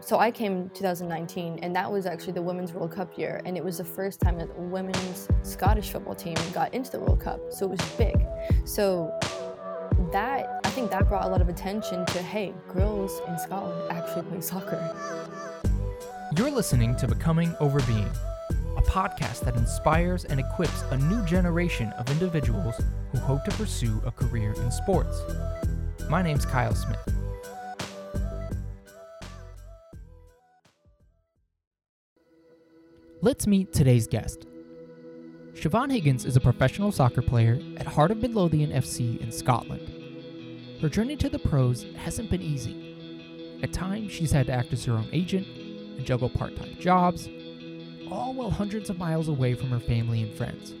so I came 2019, and that was actually the Women's World Cup year, and it was the first time that the women's Scottish football team got into the World Cup, so it was big. So that I think that brought a lot of attention to hey, girls in Scotland actually play soccer. You're listening to Becoming Over Being, a podcast that inspires and equips a new generation of individuals who hope to pursue a career in sports. My name's Kyle Smith. Let's meet today's guest. Siobhan Higgins is a professional soccer player at Heart of Midlothian FC in Scotland. Her journey to the pros hasn't been easy. At times, she's had to act as her own agent and juggle part time jobs, all while hundreds of miles away from her family and friends.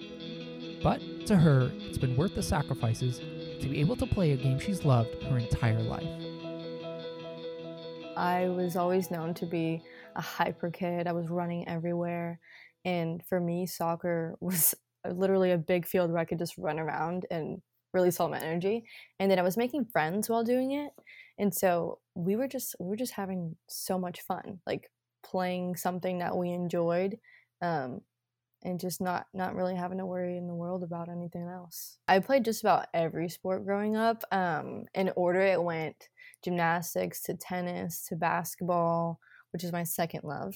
But to her, it's been worth the sacrifices to be able to play a game she's loved her entire life. I was always known to be a hyper kid. I was running everywhere. And for me, soccer was literally a big field where I could just run around and release all my energy. And then I was making friends while doing it. And so we were just we were just having so much fun, like playing something that we enjoyed. Um, and just not not really having to worry in the world about anything else. I played just about every sport growing up. Um, in order, it went gymnastics to tennis to basketball, which is my second love,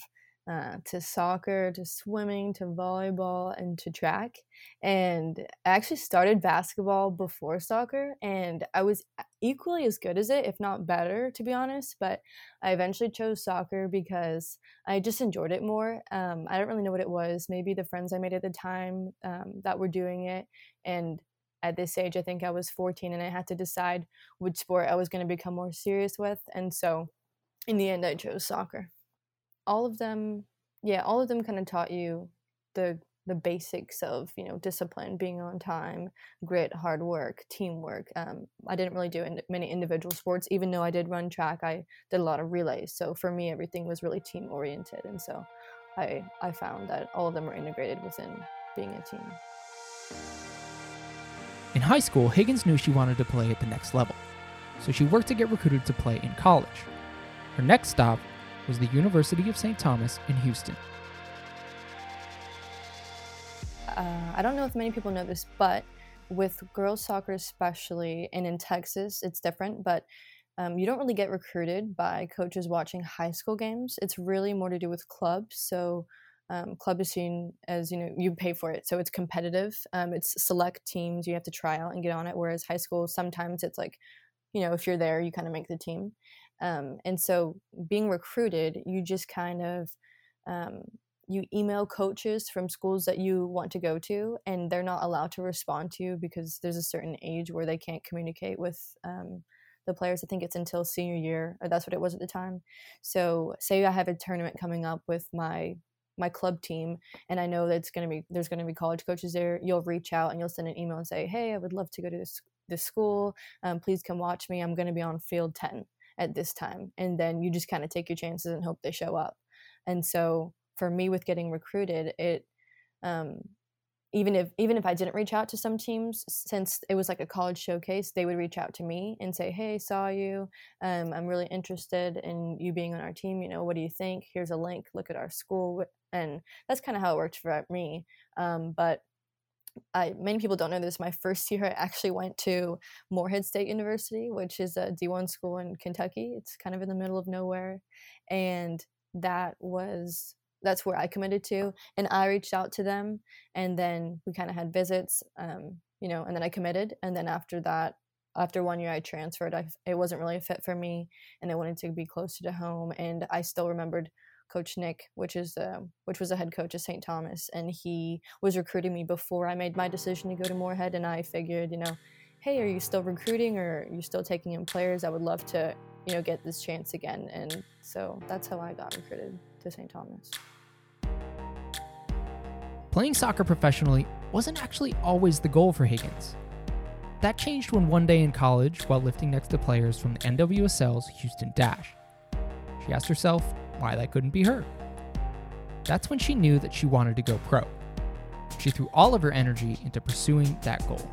uh, to soccer, to swimming, to volleyball, and to track. And I actually started basketball before soccer, and I was equally as good as it, if not better, to be honest. But I eventually chose soccer because I just enjoyed it more. Um, I don't really know what it was. Maybe the friends I made at the time um, that were doing it, and at this age, I think I was 14, and I had to decide which sport I was going to become more serious with. And so, in the end, I chose soccer. All of them yeah all of them kind of taught you the the basics of you know discipline being on time grit hard work teamwork. Um, i didn't really do in, many individual sports. Even though i did run track i did a lot of relays. So for me everything was really team oriented. And so i i found that all of them were integrated within being a team. In high school higgins knew she wanted to play at the next level. So she worked to get recruited to play in college her next stop was the University of St. Thomas in Houston. Uh, I don't know if many people know this, but with girls soccer, especially, and in Texas, it's different, but um, you don't really get recruited by coaches watching high school games. It's really more to do with clubs. So, um, club is seen as you know you pay for it, so it's competitive. Um, it's select teams you have to try out and get on it. Whereas high school, sometimes it's like, you know, if you're there, you kind of make the team. Um, and so being recruited, you just kind of um, you email coaches from schools that you want to go to, and they're not allowed to respond to you because there's a certain age where they can't communicate with um, the players. I think it's until senior year, or that's what it was at the time. So, say I have a tournament coming up with my my club team and i know that's going to be there's going to be college coaches there you'll reach out and you'll send an email and say hey i would love to go to this this school um, please come watch me i'm going to be on field 10 at this time and then you just kind of take your chances and hope they show up and so for me with getting recruited it um, even if even if I didn't reach out to some teams, since it was like a college showcase, they would reach out to me and say, "Hey, saw you. Um, I'm really interested in you being on our team. You know, what do you think? Here's a link. Look at our school." And that's kind of how it worked for me. Um, but I, many people don't know this. My first year, I actually went to Morehead State University, which is a D1 school in Kentucky. It's kind of in the middle of nowhere. And that was, that's where I committed to. And I reached out to them. And then we kind of had visits, um, you know, and then I committed. And then after that, after one year, I transferred. I, it wasn't really a fit for me. And I wanted to be closer to home. And I still remembered Coach Nick, which is uh, which was a head coach of St. Thomas, and he was recruiting me before I made my decision to go to Morehead, And I figured, you know, hey, are you still recruiting or are you still taking in players? I would love to, you know, get this chance again. And so that's how I got recruited to St. Thomas. Playing soccer professionally wasn't actually always the goal for Higgins. That changed when one day in college, while lifting next to players from the NWSL's Houston Dash, she asked herself why that couldn't be her. That's when she knew that she wanted to go pro. She threw all of her energy into pursuing that goal.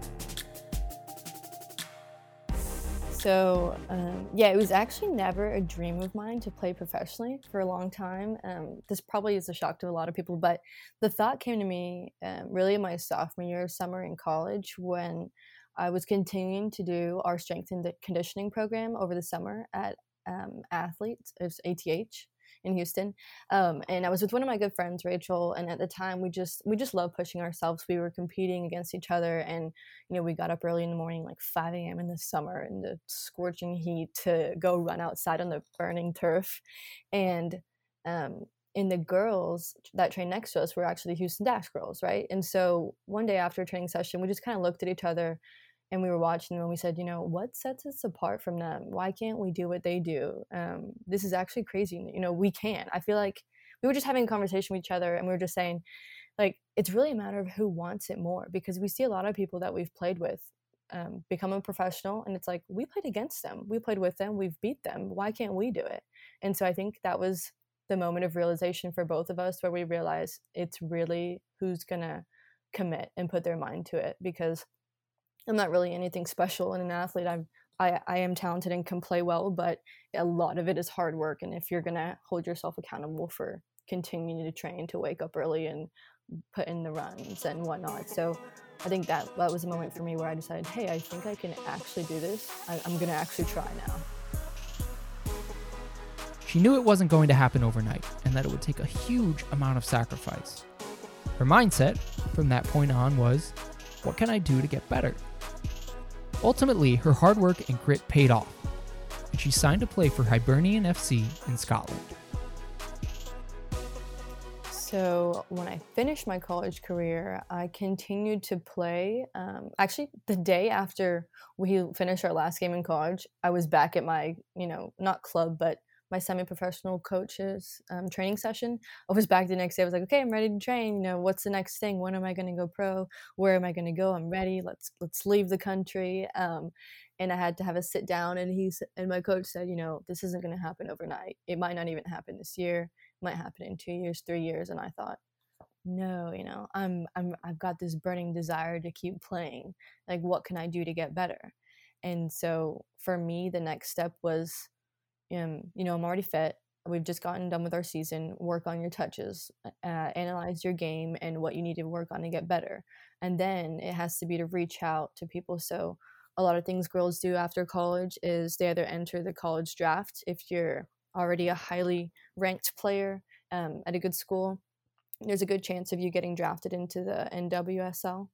So, um, yeah, it was actually never a dream of mine to play professionally for a long time. Um, this probably is a shock to a lot of people, but the thought came to me um, really in my sophomore year summer in college when I was continuing to do our strength and conditioning program over the summer at um, Athletes, it was ATH in Houston. Um, and I was with one of my good friends, Rachel, and at the time we just we just love pushing ourselves. We were competing against each other, and you know we got up early in the morning, like 5 a.m. in the summer in the scorching heat to go run outside on the burning turf, and um, in the girls that trained next to us were actually Houston Dash girls, right? And so one day after a training session, we just kind of looked at each other and we were watching them and we said, you know, what sets us apart from them? Why can't we do what they do? Um, this is actually crazy. You know, we can. I feel like we were just having a conversation with each other and we were just saying, like, it's really a matter of who wants it more because we see a lot of people that we've played with um, become a professional and it's like, we played against them, we played with them, we've beat them. Why can't we do it? And so I think that was the moment of realization for both of us where we realized it's really who's going to commit and put their mind to it because I'm not really anything special in an athlete. I'm I, I am talented and can play well, but a lot of it is hard work. And if you're gonna hold yourself accountable for continuing to train, to wake up early and put in the runs and whatnot, so I think that that was a moment for me where I decided, hey, I think I can actually do this. I, I'm gonna actually try now. She knew it wasn't going to happen overnight and that it would take a huge amount of sacrifice. Her mindset from that point on was, what can I do to get better? Ultimately, her hard work and grit paid off, and she signed to play for Hibernian FC in Scotland. So, when I finished my college career, I continued to play. Um, actually, the day after we finished our last game in college, I was back at my, you know, not club, but my semi-professional coaches um, training session. I was back the next day i was like okay i'm ready to train you know what's the next thing? When am i going to go pro? Where am i going to go? I'm ready let's let's leave the country. Um, and i had to have a sit down and he's and my coach said you know this isn't going to happen overnight. It might not even happen this year. It might happen in two years three years. And i thought no you know i'm i'm i've got this burning desire to keep playing. Like what can i do to get better? And so for me the next step was um, you know, I'm already fit. We've just gotten done with our season. Work on your touches, uh, analyze your game and what you need to work on to get better. And then it has to be to reach out to people. So a lot of things girls do after college is they either enter the college draft if you're already a highly ranked player um, at a good school. There's a good chance of you getting drafted into the NWSL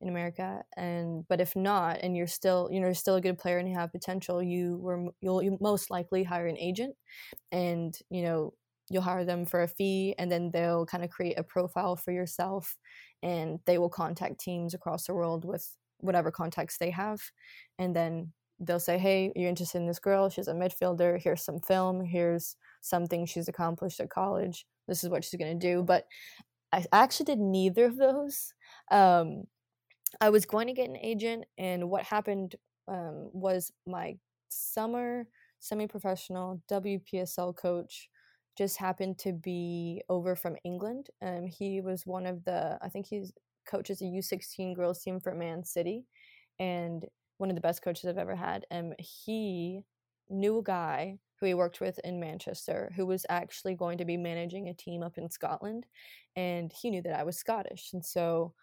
in America. And but if not, and you're still you know you're still a good player and you have potential, you were you'll you most likely hire an agent, and you know you'll hire them for a fee, and then they'll kind of create a profile for yourself, and they will contact teams across the world with whatever contacts they have, and then they'll say, "Hey, you're interested in this girl? She's a midfielder. Here's some film. Here's something she's accomplished at college. This is what she's gonna do." But I actually did neither of those. Um, I was going to get an agent, and what happened um, was my summer semi professional WPSL coach just happened to be over from England. Um, he was one of the, I think he's coaches a U16 girls team for Man City, and one of the best coaches I've ever had. And he knew a guy who he worked with in Manchester who was actually going to be managing a team up in Scotland, and he knew that I was Scottish, and so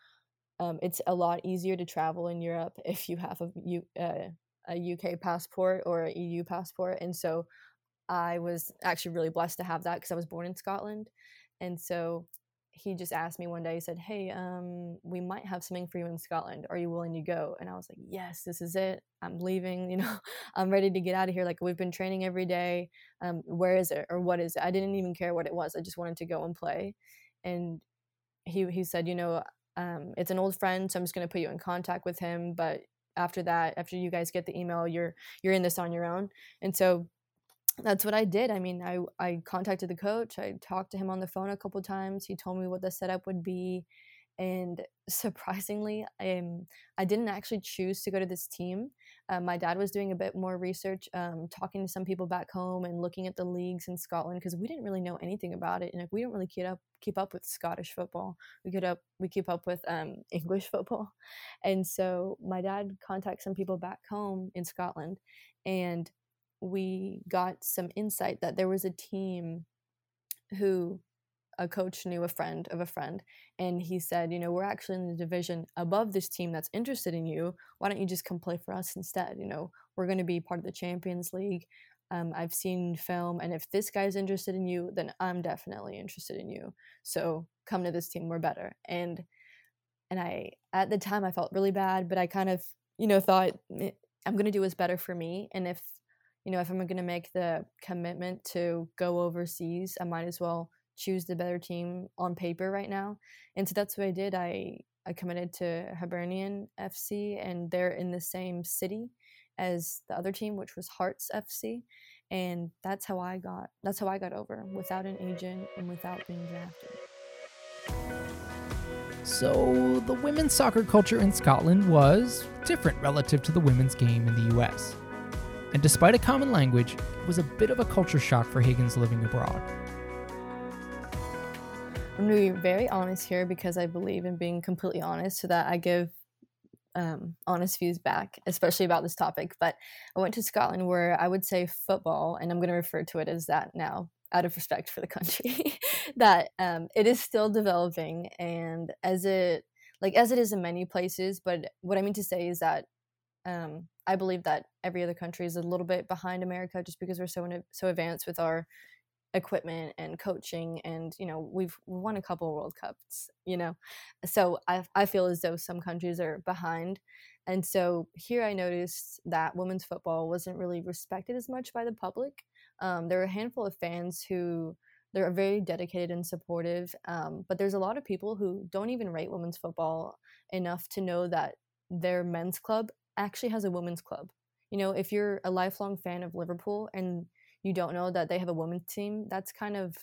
um, it's a lot easier to travel in Europe if you have a, U, uh, a UK passport or a EU passport. And so I was actually really blessed to have that because I was born in Scotland. And so he just asked me one day, he said, Hey, um, we might have something for you in Scotland. Are you willing to go? And I was like, Yes, this is it. I'm leaving. You know, I'm ready to get out of here. Like, we've been training every day. Um, where is it or what is it? I didn't even care what it was. I just wanted to go and play. And he, he said, You know, um, it's an old friend, so I'm just going to put you in contact with him. But after that, after you guys get the email, you're you're in this on your own. And so that's what I did. I mean, I I contacted the coach. I talked to him on the phone a couple times. He told me what the setup would be, and surprisingly, I didn't actually choose to go to this team. Uh, my dad was doing a bit more research, um, talking to some people back home and looking at the leagues in Scotland because we didn't really know anything about it, and like, we didn't really keep up keep up with Scottish football. We up we keep up with um, English football, and so my dad contacted some people back home in Scotland, and we got some insight that there was a team who a coach knew a friend of a friend and he said you know we're actually in the division above this team that's interested in you. Why don't you just come play for us instead? You know we're going to be part of the champions league. Um, i've seen film and if this guy's interested in you then i'm definitely interested in you. So come to this team we're better. And and i at the time i felt really bad but i kind of you know thought eh, i'm going to do what's better for me and if you know if i'm going to make the commitment to go overseas i might as well choose the better team on paper right now. And so that's what I did. I I committed to Hibernian FC, and they're in the same city as the other team, which was Hearts FC. And that's how I got. That's how I got over without an agent and without being drafted. So the women's soccer culture in Scotland was different relative to the women's game in the US. And despite a common language, it was a bit of a culture shock for Higgins living abroad. I'm going to be very honest here because I believe in being completely honest so that I give um, honest views back, especially about this topic. But I went to Scotland where I would say football, and I'm going to refer to it as that now out of respect for the country, that um, it is still developing and as it like as it is in many places. But what I mean to say is that um, I believe that every other country is a little bit behind America just because we're so so advanced with our equipment and coaching and you know we've won a couple world cups you know? So I, I feel as though some countries are behind. And so here i noticed that women's football wasn't really respected as much by the public. Um, there are a handful of fans who they're very dedicated and supportive um, but there's a lot of people who don't even rate women's football enough to know that their men's club actually has a women's club. You know if you're a lifelong fan of liverpool and you don't know that they have a women's team that's kind of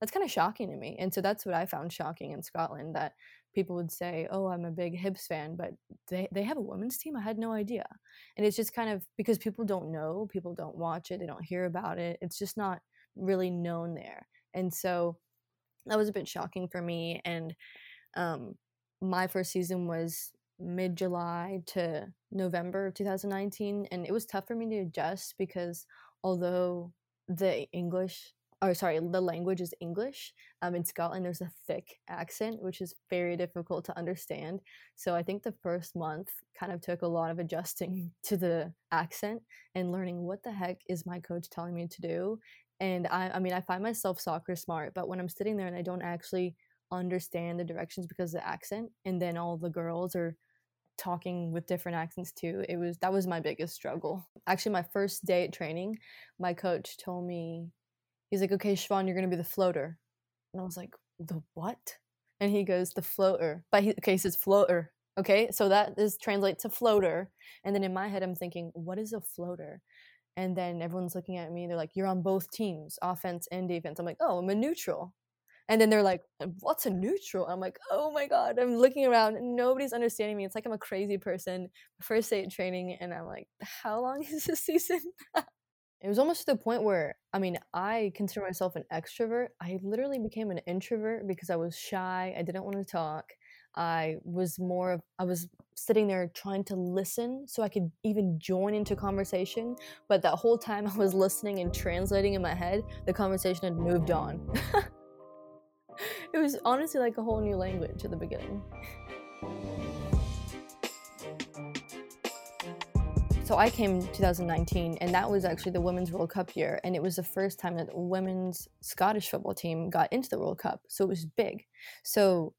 that's kind of shocking to me and so that's what i found shocking in scotland that people would say oh i'm a big hibs fan but they, they have a women's team? I had no idea and it's just kind of because people don't know people don't watch it they don't hear about it it's just not really known there and so that was a bit shocking for me and um, my first season was mid July to November of 2019 and it was tough for me to adjust because although the English or sorry, the language is English. Um, in Scotland, there's a thick accent, which is very difficult to understand. So I think the first month kind of took a lot of adjusting to the accent and learning what the heck is my coach telling me to do. And I, I mean, I find myself soccer smart, but when I'm sitting there and I don't actually understand the directions because of the accent, and then all the girls are talking with different accents too it was that was my biggest struggle. Actually my first day at training my coach told me he's like okay Siobhan you're gonna be the floater. And I was like the what? And he goes the floater. But he okay he says floater okay? So that is translate to floater. And then in my head I'm thinking what is a floater? And then everyone's looking at me they're like you're on both teams offense and defense. I'm like oh I'm a neutral and then they're like, what's a neutral? I'm like, oh my God, I'm looking around. Nobody's understanding me. It's like I'm a crazy person. First day training. And I'm like, how long is this season? it was almost to the point where, I mean, I consider myself an extrovert. I literally became an introvert because I was shy. I didn't want to talk. I was more of, I was sitting there trying to listen so I could even join into conversation. But that whole time I was listening and translating in my head, the conversation had moved on. It was honestly like a whole new language at the beginning. So I came 2019, and that was actually the Women's World Cup year, and it was the first time that women's Scottish football team got into the World Cup. So it was big. So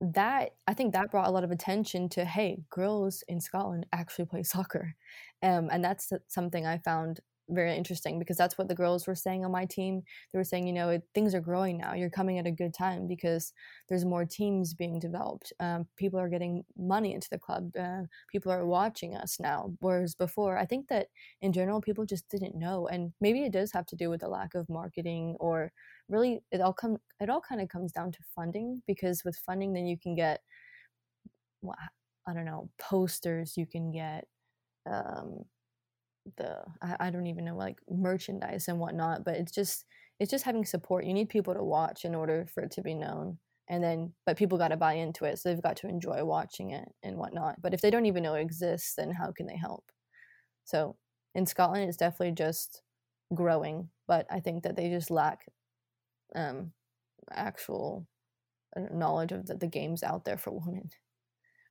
that I think that brought a lot of attention to hey, girls in Scotland actually play soccer, um, and that's something I found very interesting because that's what the girls were saying on my team. They were saying, you know, it, things are growing now. You're coming at a good time because there's more teams being developed. Um, people are getting money into the club. Uh, people are watching us now. Whereas before, I think that in general, people just didn't know, and maybe it does have to do with the lack of marketing or really it all come it all kind of comes down to funding because with funding then you can get well, I don't know posters you can get um, the I, I don't even know like merchandise and whatnot but it's just it's just having support. You need people to watch in order for it to be known and then but people got to buy into it so they've got to enjoy watching it and whatnot. But if they don't even know it exists then how can they help? So in scotland it's definitely just growing but i think that they just lack um actual uh, knowledge of the, the games out there for women.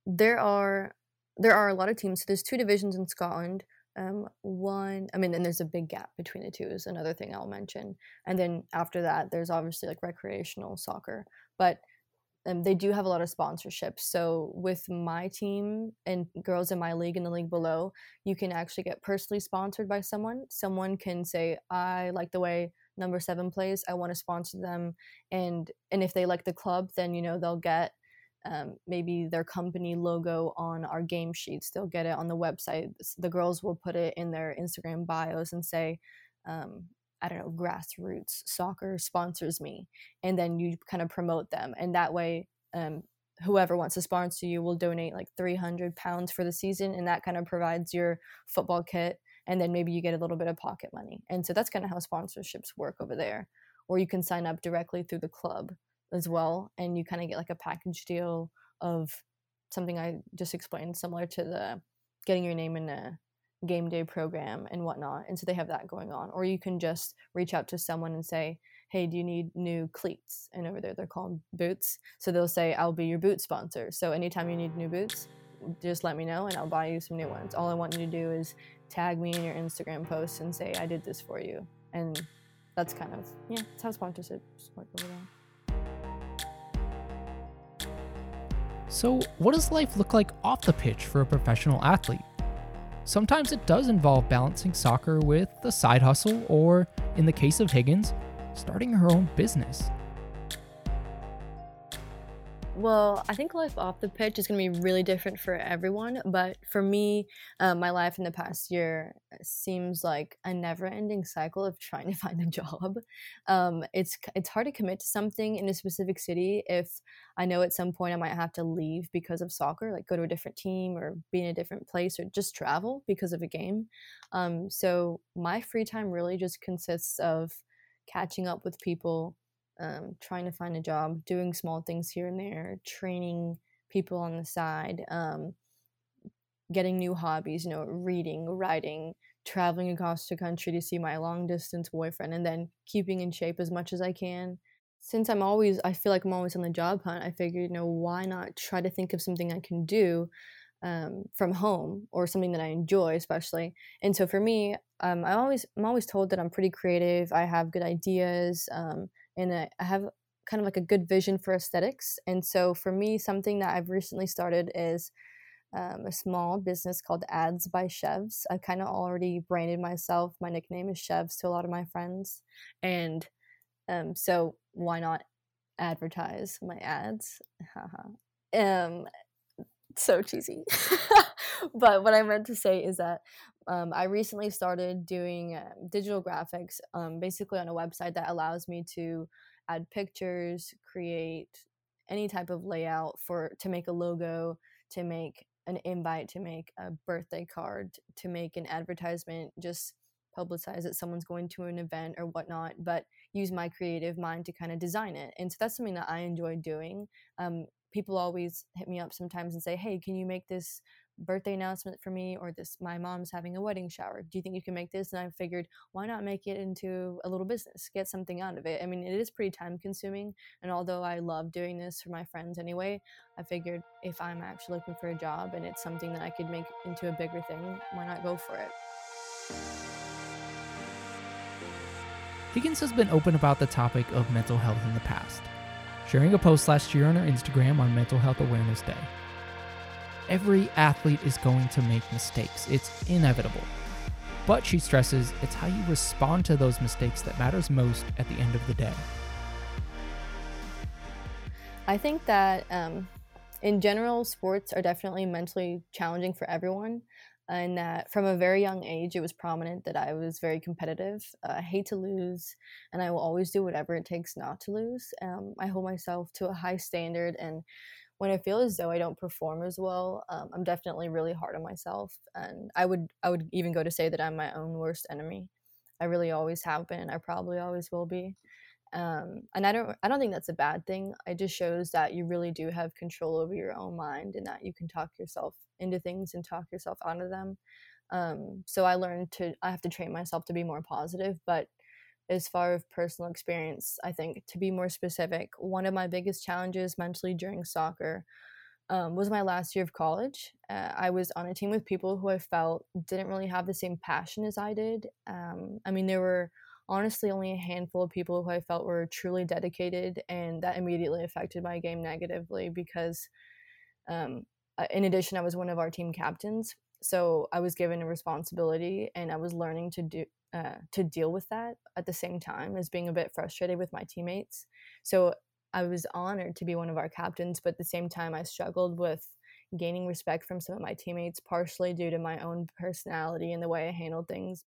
There are there are a lot of teams. So there's two divisions in scotland um, one, I mean, and there's a big gap between the two is another thing I'll mention. And then after that, there's obviously like recreational soccer, but um, they do have a lot of sponsorships. So with my team and girls in my league and the league below, you can actually get personally sponsored by someone. Someone can say, "I like the way number seven plays. I want to sponsor them," and and if they like the club, then you know they'll get um, maybe their company logo on our game sheets. They'll get it on the website. The girls will put it in their Instagram bios and say, um, I don't know, grassroots soccer sponsors me. And then you kind of promote them. And that way, um, whoever wants to sponsor you will donate like 300 pounds for the season. And that kind of provides your football kit. And then maybe you get a little bit of pocket money. And so that's kind of how sponsorships work over there. Or you can sign up directly through the club as well and you kind of get like a package deal of something i just explained similar to the getting your name in a game day program and whatnot and so they have that going on or you can just reach out to someone and say hey do you need new cleats? And over there they're called boots so they'll say i'll be your boot sponsor. So anytime you need new boots just let me know and i'll buy you some new ones. All i want you to do is tag me in your instagram posts and say i did this for you and that's kind of yeah that's how sponsorships work over there So, what does life look like off the pitch for a professional athlete? Sometimes it does involve balancing soccer with a side hustle, or in the case of Higgins, starting her own business. Well, I think life off the pitch is going to be really different for everyone. But for me, um, my life in the past year seems like a never-ending cycle of trying to find a job. Um, it's it's hard to commit to something in a specific city if I know at some point I might have to leave because of soccer, like go to a different team or be in a different place or just travel because of a game. Um, so my free time really just consists of catching up with people um, trying to find a job, doing small things here and there, training people on the side, um, getting new hobbies, you know, reading, writing, traveling across the country to see my long distance boyfriend, and then keeping in shape as much as I can. Since I'm always, I feel like I'm always on the job hunt, I figured, you know, why not try to think of something I can do um, from home or something that I enjoy, especially. And so for me, um, I always, I'm always told that I'm pretty creative. I have good ideas. Um, and I, have kind of like a good vision for aesthetics. And so for me, something that I've recently started is um, a small business called Ads by Chevs. I kind of already branded myself. My nickname is Chevs to a lot of my friends. And um, so why not advertise my ads? um, so cheesy. but what I meant to say is that um, I recently started doing uh, digital graphics, um, basically on a website that allows me to add pictures, create any type of layout for to make a logo, to make an invite, to make a birthday card, to make an advertisement, just publicize that someone's going to an event or whatnot, but use my creative mind to kind of design it. And so that's something that I enjoy doing. Um, people always hit me up sometimes and say, "Hey, can you make this birthday announcement for me or this my mom's having a wedding shower. Do you think you can make this? And i figured why not make it into a little business? Get something out of it. I mean it is pretty time consuming and although i love doing this for my friends anyway i figured if i'm actually looking for a job and it's something that i could make into a bigger thing why not go for it? Higgins has been open about the topic of mental health in the past sharing a post last year on her instagram on mental health awareness day Every athlete is going to make mistakes, it's inevitable. But she stresses it's how you respond to those mistakes that matters most at the end of the day. I think that um, in general, sports are definitely mentally challenging for everyone. And that from a very young age, it was prominent that I was very competitive. Uh, I hate to lose, and I will always do whatever it takes not to lose. Um, I hold myself to a high standard, and when I feel as though I don't perform as well, um, I'm definitely really hard on myself. And I would I would even go to say that I'm my own worst enemy. I really always have been. I probably always will be um, and i don't i don't think that's a bad thing it just shows that you really do have control over your own mind and that you can talk yourself into things and talk yourself out of them um, so i learned to i have to train myself to be more positive but as far as personal experience i think to be more specific one of my biggest challenges mentally during soccer um, was my last year of college. Uh, I was on a team with people who I felt didn't really have the same passion as I did. Um, I mean, there were honestly only a handful of people who I felt were truly dedicated, and that immediately affected my game negatively because, um, in addition, I was one of our team captains, so I was given a responsibility, and I was learning to do uh, to deal with that at the same time as being a bit frustrated with my teammates. So I was honored to be one of our captains, but at the same time, I struggled with gaining respect from some of my teammates, partially due to my own personality and the way I handled things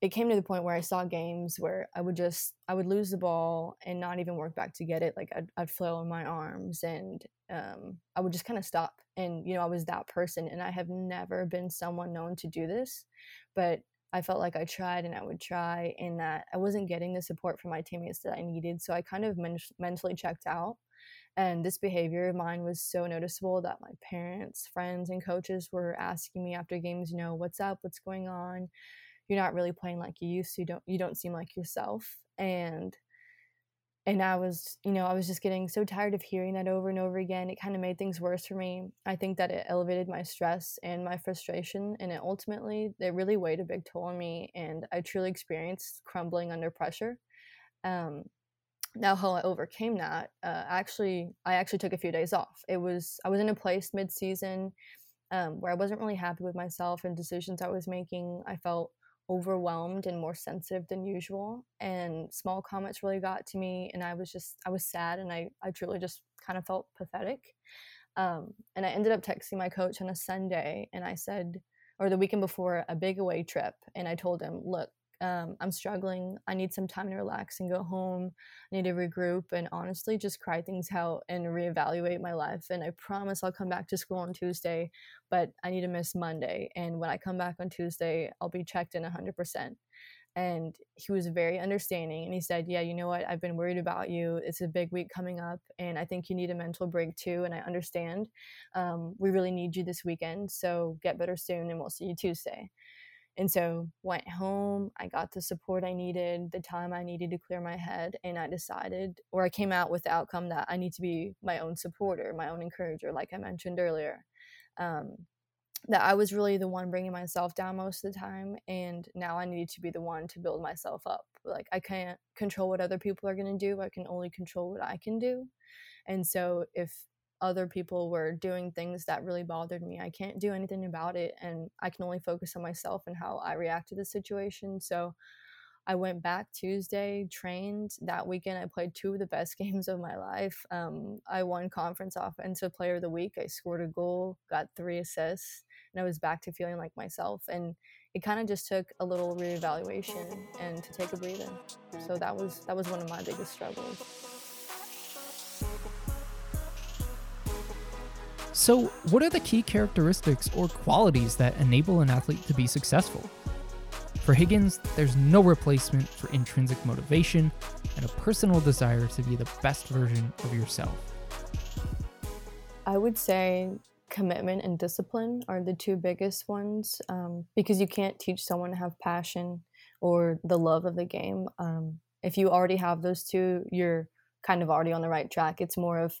it came to the point where I saw games where I would just I would lose the ball and not even work back to get it. Like I'd, I'd flail in my arms and um, I would just kind of stop. And you know I was that person, and I have never been someone known to do this, but I felt like I tried and I would try, and that I wasn't getting the support from my teammates that I needed. So I kind of men- mentally checked out. And this behavior of mine was so noticeable that my parents, friends, and coaches were asking me after games, you know, what's up, what's going on you're not really playing like you used to you don't you don't seem like yourself and and I was, you know, I was just getting so tired of hearing that over and over again. It kind of made things worse for me. I think that it elevated my stress and my frustration, and it ultimately it really weighed a big toll on me. And I truly experienced crumbling under pressure. Um, now, how I overcame that, uh, actually, I actually took a few days off. It was I was in a place mid season um, where I wasn't really happy with myself and decisions I was making. I felt overwhelmed and more sensitive than usual and small comments really got to me and i was just i was sad and i, I truly just kind of felt pathetic um, and i ended up texting my coach on a sunday and i said or the weekend before a big away trip and i told him look um, I'm struggling. I need some time to relax and go home. I need to regroup and honestly just cry things out and reevaluate my life. And I promise I'll come back to school on Tuesday, but I need to miss Monday. And when I come back on Tuesday, I'll be checked in 100%. And he was very understanding. And he said, Yeah, you know what? I've been worried about you. It's a big week coming up. And I think you need a mental break too. And I understand. Um, we really need you this weekend. So get better soon and we'll see you Tuesday. And so went home, I got the support I needed, the time I needed to clear my head, and I decided or I came out with the outcome that I need to be my own supporter, my own encourager like I mentioned earlier. Um, that I was really the one bringing myself down most of the time and now I needed to be the one to build myself up. Like I can't control what other people are going to do, I can only control what I can do. And so if other people were doing things that really bothered me. I can't do anything about it, and I can only focus on myself and how I react to the situation. So I went back Tuesday, trained that weekend. I played two of the best games of my life. Um, I won conference offensive player of the week. I scored a goal, got three assists, and I was back to feeling like myself. And it kind of just took a little reevaluation and to take a breather. So that was that was one of my biggest struggles. So, what are the key characteristics or qualities that enable an athlete to be successful? For Higgins, there's no replacement for intrinsic motivation and a personal desire to be the best version of yourself. I would say commitment and discipline are the two biggest ones um, because you can't teach someone to have passion or the love of the game. Um, if you already have those two, you're kind of already on the right track. It's more of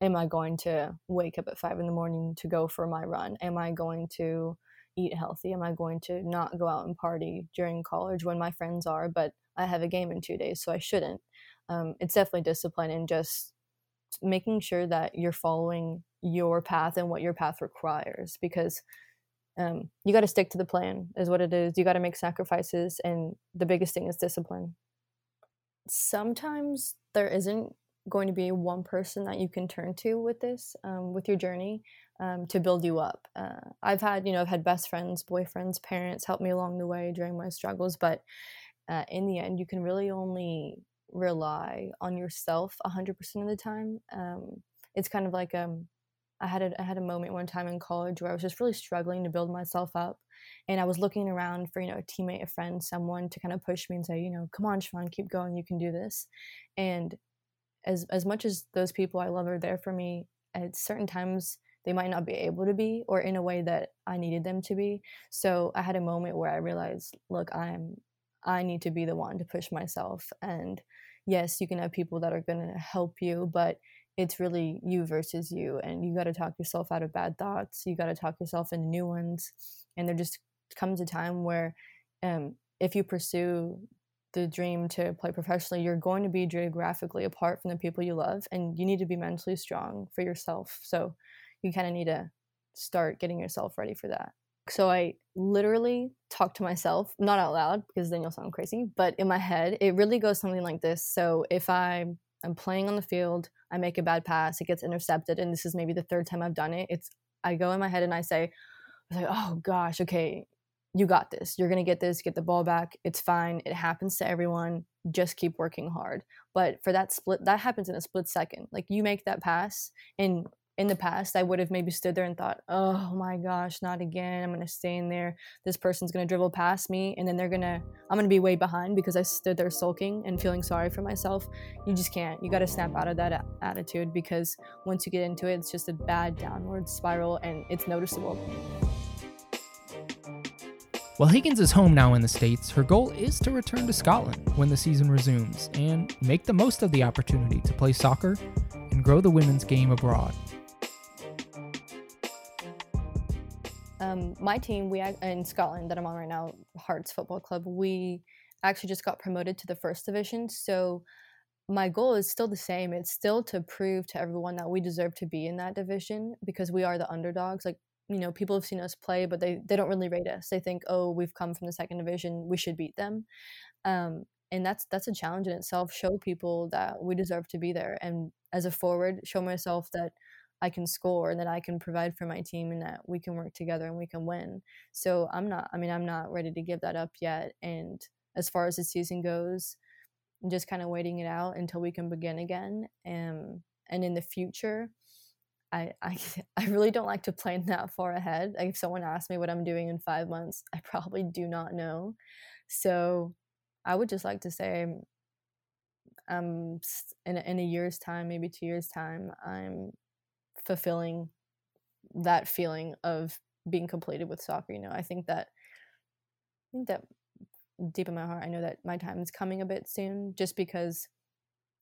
am I going to wake up at five in the morning to go for my run? Am I going to eat healthy? Am I going to not go out and party during college when my friends are, but I have a game in two days, so I shouldn't? Um, it's definitely discipline and just making sure that you're following your path and what your path requires because um, you got to stick to the plan is what it is you got to make sacrifices and the biggest thing is discipline sometimes there isn't going to be one person that you can turn to with this um, with your journey um, to build you up uh, i've had you know i've had best friends boyfriends parents help me along the way during my struggles but uh, in the end you can really only rely on yourself 100% of the time um, it's kind of like um, I had a, I had a moment one time in college where I was just really struggling to build myself up, and I was looking around for you know a teammate, a friend, someone to kind of push me and say, you know, come on, Siobhan, keep going, you can do this. And as as much as those people I love are there for me, at certain times they might not be able to be, or in a way that I needed them to be. So I had a moment where I realized, look, I'm I need to be the one to push myself. And yes, you can have people that are going to help you, but it's really you versus you and you got to talk yourself out of bad thoughts you got to talk yourself into new ones and there just comes a time where um, if you pursue the dream to play professionally you're going to be geographically apart from the people you love and you need to be mentally strong for yourself so you kind of need to start getting yourself ready for that so i literally talk to myself not out loud because then you'll sound crazy but in my head it really goes something like this so if i I'm playing on the field, I make a bad pass, it gets intercepted, and this is maybe the third time I've done it. It's I go in my head and I say, I like, oh gosh, okay, you got this. You're gonna get this, get the ball back. It's fine. It happens to everyone. Just keep working hard. But for that split, that happens in a split second. Like you make that pass, and in the past, I would have maybe stood there and thought, oh my gosh, not again. I'm going to stay in there. This person's going to dribble past me. And then they're going to, I'm going to be way behind because I stood there sulking and feeling sorry for myself. You just can't. You got to snap out of that attitude because once you get into it, it's just a bad downward spiral and it's noticeable. While Higgins is home now in the States, her goal is to return to Scotland when the season resumes and make the most of the opportunity to play soccer and grow the women's game abroad. Um, my team, we in Scotland that I'm on right now, Hearts Football Club, we actually just got promoted to the first division. So my goal is still the same. It's still to prove to everyone that we deserve to be in that division because we are the underdogs. Like you know, people have seen us play, but they they don't really rate us. They think, oh, we've come from the second division, we should beat them. Um, and that's that's a challenge in itself. Show people that we deserve to be there, and as a forward, show myself that I can score and that I can provide for my team and that we can work together and we can win. So I'm not I mean I'm not ready to give that up yet and as far as the season goes, I'm just kind of waiting it out until we can begin again. and and in the future, I, I I really don't like to plan that far ahead. Like if someone asks me what I'm doing in five months, I probably do not know. So I would just like to say um in in a year's time, maybe two years time, I'm fulfilling that feeling of being completed with soccer. You know, I think that I think that deep in my heart, I know that my time is coming a bit soon, just because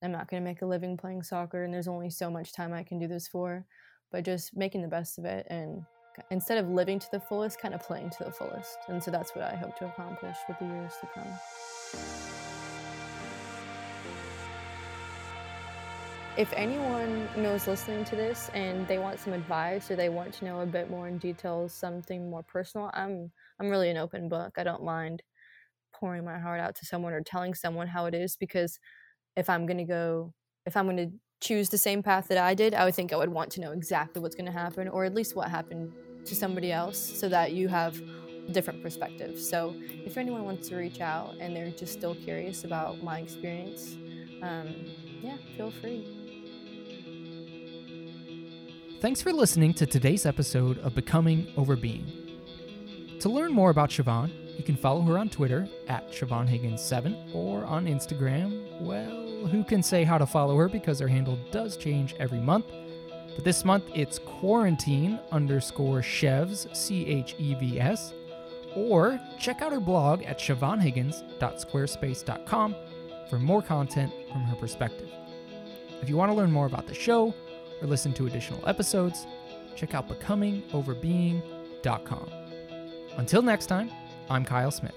I'm not going to make a living playing soccer, and there's only so much time I can do this for. But just making the best of it, and instead of living to the fullest, kind of playing to the fullest. And so that's what I hope to accomplish with the years to come. If anyone knows listening to this and they want some advice or they want to know a bit more in detail, something more personal, I'm I'm really an open book. I don't mind pouring my heart out to someone or telling someone how it is because if I'm going to go if I'm going to choose the same path that I did, I would think I would want to know exactly what's going to happen or at least what happened to somebody else so that you have different perspectives. So, if anyone wants to reach out and they're just still curious about my experience, um, yeah, feel free. Thanks for listening to today's episode of Becoming Over Being. To learn more about Siobhan, you can follow her on Twitter at SiobhanHiggins7 or on Instagram. Well, who can say how to follow her because her handle does change every month. But this month it's quarantine underscore chevs, C H E V S. Or check out her blog at siobhanhiggins.squarespace.com for more content from her perspective. If you want to learn more about the show, or listen to additional episodes, check out becomingoverbeing.com. Until next time, I'm Kyle Smith.